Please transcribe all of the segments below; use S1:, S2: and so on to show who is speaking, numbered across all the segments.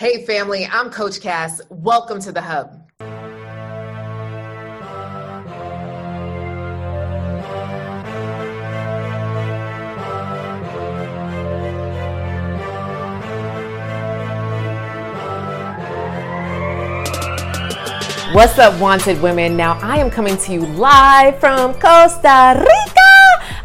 S1: Hey, family, I'm Coach Cass. Welcome to the Hub. What's up, wanted women? Now, I am coming to you live from Costa Rica.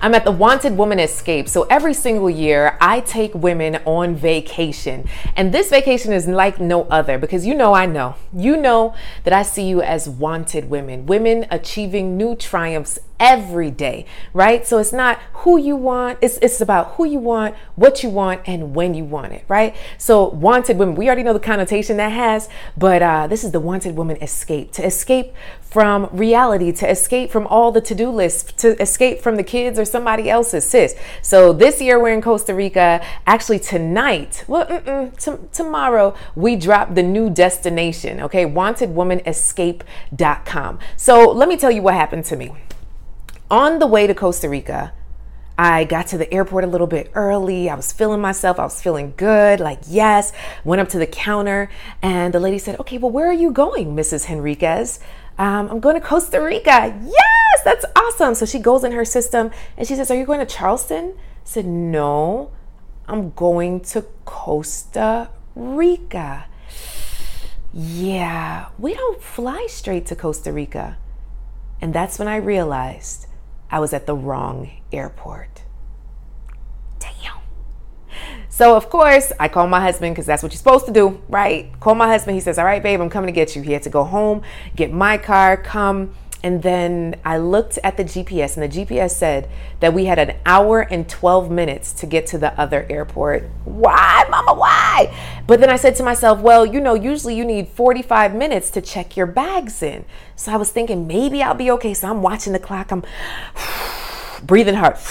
S1: I'm at the Wanted Woman Escape. So every single year, I take women on vacation. And this vacation is like no other because you know I know. You know that I see you as wanted women, women achieving new triumphs every day, right? So it's not who you want, it's, it's about who you want, what you want, and when you want it, right? So, wanted women, we already know the connotation that has, but uh, this is the wanted woman escape to escape from reality, to escape from all the to do lists, to escape from the kids or somebody else's sis. So, this year we're in Costa Rica. Actually, tonight, well, t- tomorrow, we drop the new destination, okay? WantedWomanEscape.com. So, let me tell you what happened to me. On the way to Costa Rica, I got to the airport a little bit early. I was feeling myself. I was feeling good. Like, yes. Went up to the counter and the lady said, Okay, well, where are you going, Mrs. Henriquez? Um, I'm going to Costa Rica. Yes, that's awesome. So she goes in her system and she says, Are you going to Charleston? I said, No, I'm going to Costa Rica. Yeah, we don't fly straight to Costa Rica. And that's when I realized I was at the wrong airport. Damn. So, of course, I call my husband because that's what you're supposed to do, right? Call my husband. He says, All right, babe, I'm coming to get you. He had to go home, get my car, come. And then I looked at the GPS, and the GPS said that we had an hour and 12 minutes to get to the other airport. Why, why? But then I said to myself, well, you know, usually you need 45 minutes to check your bags in. So I was thinking maybe I'll be okay. So I'm watching the clock, I'm breathing hard.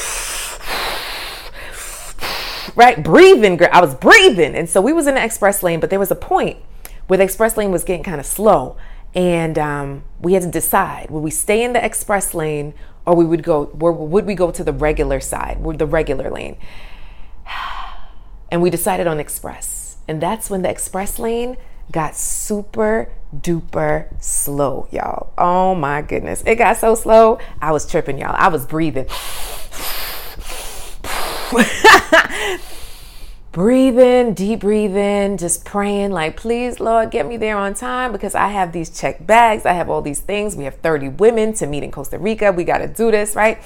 S1: Right, breathing. I was breathing. And so we was in the express lane, but there was a point where the express lane was getting kind of slow and um, we had to decide would we stay in the express lane or we would go where would we go to the regular side the regular lane and we decided on express and that's when the express lane got super duper slow y'all oh my goodness it got so slow i was tripping y'all i was breathing breathing, deep breathing, just praying, like, please, Lord, get me there on time because I have these check bags. I have all these things. We have 30 women to meet in Costa Rica. We got to do this, right?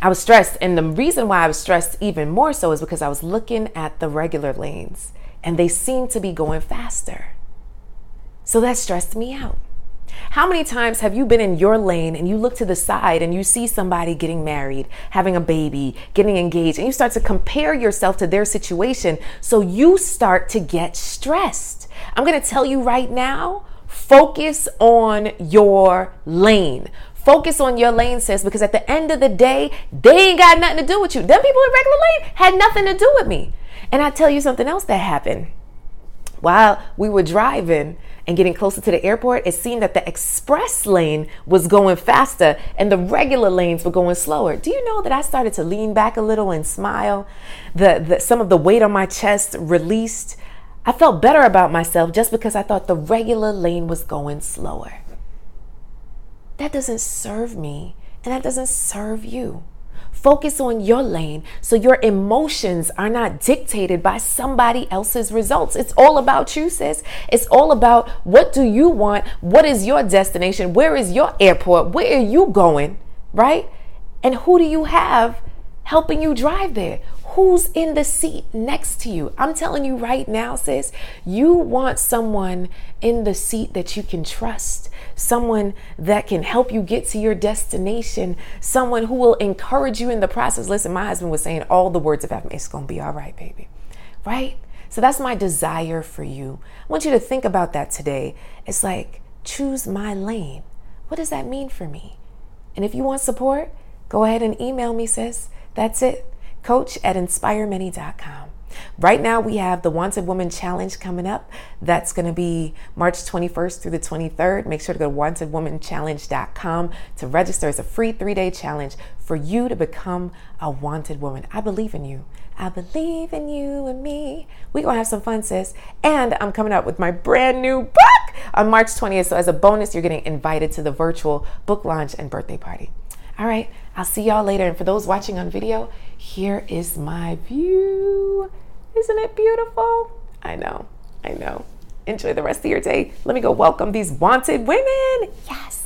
S1: I was stressed. And the reason why I was stressed even more so is because I was looking at the regular lanes and they seem to be going faster. So that stressed me out. How many times have you been in your lane and you look to the side and you see somebody getting married, having a baby, getting engaged, and you start to compare yourself to their situation? So you start to get stressed. I'm going to tell you right now focus on your lane. Focus on your lane, sis, because at the end of the day, they ain't got nothing to do with you. Them people in regular lane had nothing to do with me. And I tell you something else that happened. While we were driving, and getting closer to the airport, it seemed that the express lane was going faster and the regular lanes were going slower. Do you know that I started to lean back a little and smile? The, the some of the weight on my chest released. I felt better about myself just because I thought the regular lane was going slower. That doesn't serve me and that doesn't serve you. Focus on your lane so your emotions are not dictated by somebody else's results. It's all about you, sis. It's all about what do you want? What is your destination? Where is your airport? Where are you going? Right? And who do you have helping you drive there? Who's in the seat next to you? I'm telling you right now, sis, you want someone in the seat that you can trust, someone that can help you get to your destination, someone who will encourage you in the process. Listen, my husband was saying all the words of affirmation, it's gonna be all right, baby. Right? So that's my desire for you. I want you to think about that today. It's like, choose my lane. What does that mean for me? And if you want support, go ahead and email me, sis. That's it coach at inspiremany.com. Right now, we have the Wanted Woman Challenge coming up. That's going to be March 21st through the 23rd. Make sure to go to wantedwomanchallenge.com to register. It's a free three day challenge for you to become a wanted woman. I believe in you. I believe in you and me. We're gonna have some fun, sis. And I'm coming out with my brand new book on March 20th. So as a bonus, you're getting invited to the virtual book launch and birthday party. All right, I'll see y'all later. And for those watching on video, here is my view. Isn't it beautiful? I know, I know. Enjoy the rest of your day. Let me go welcome these wanted women. Yes.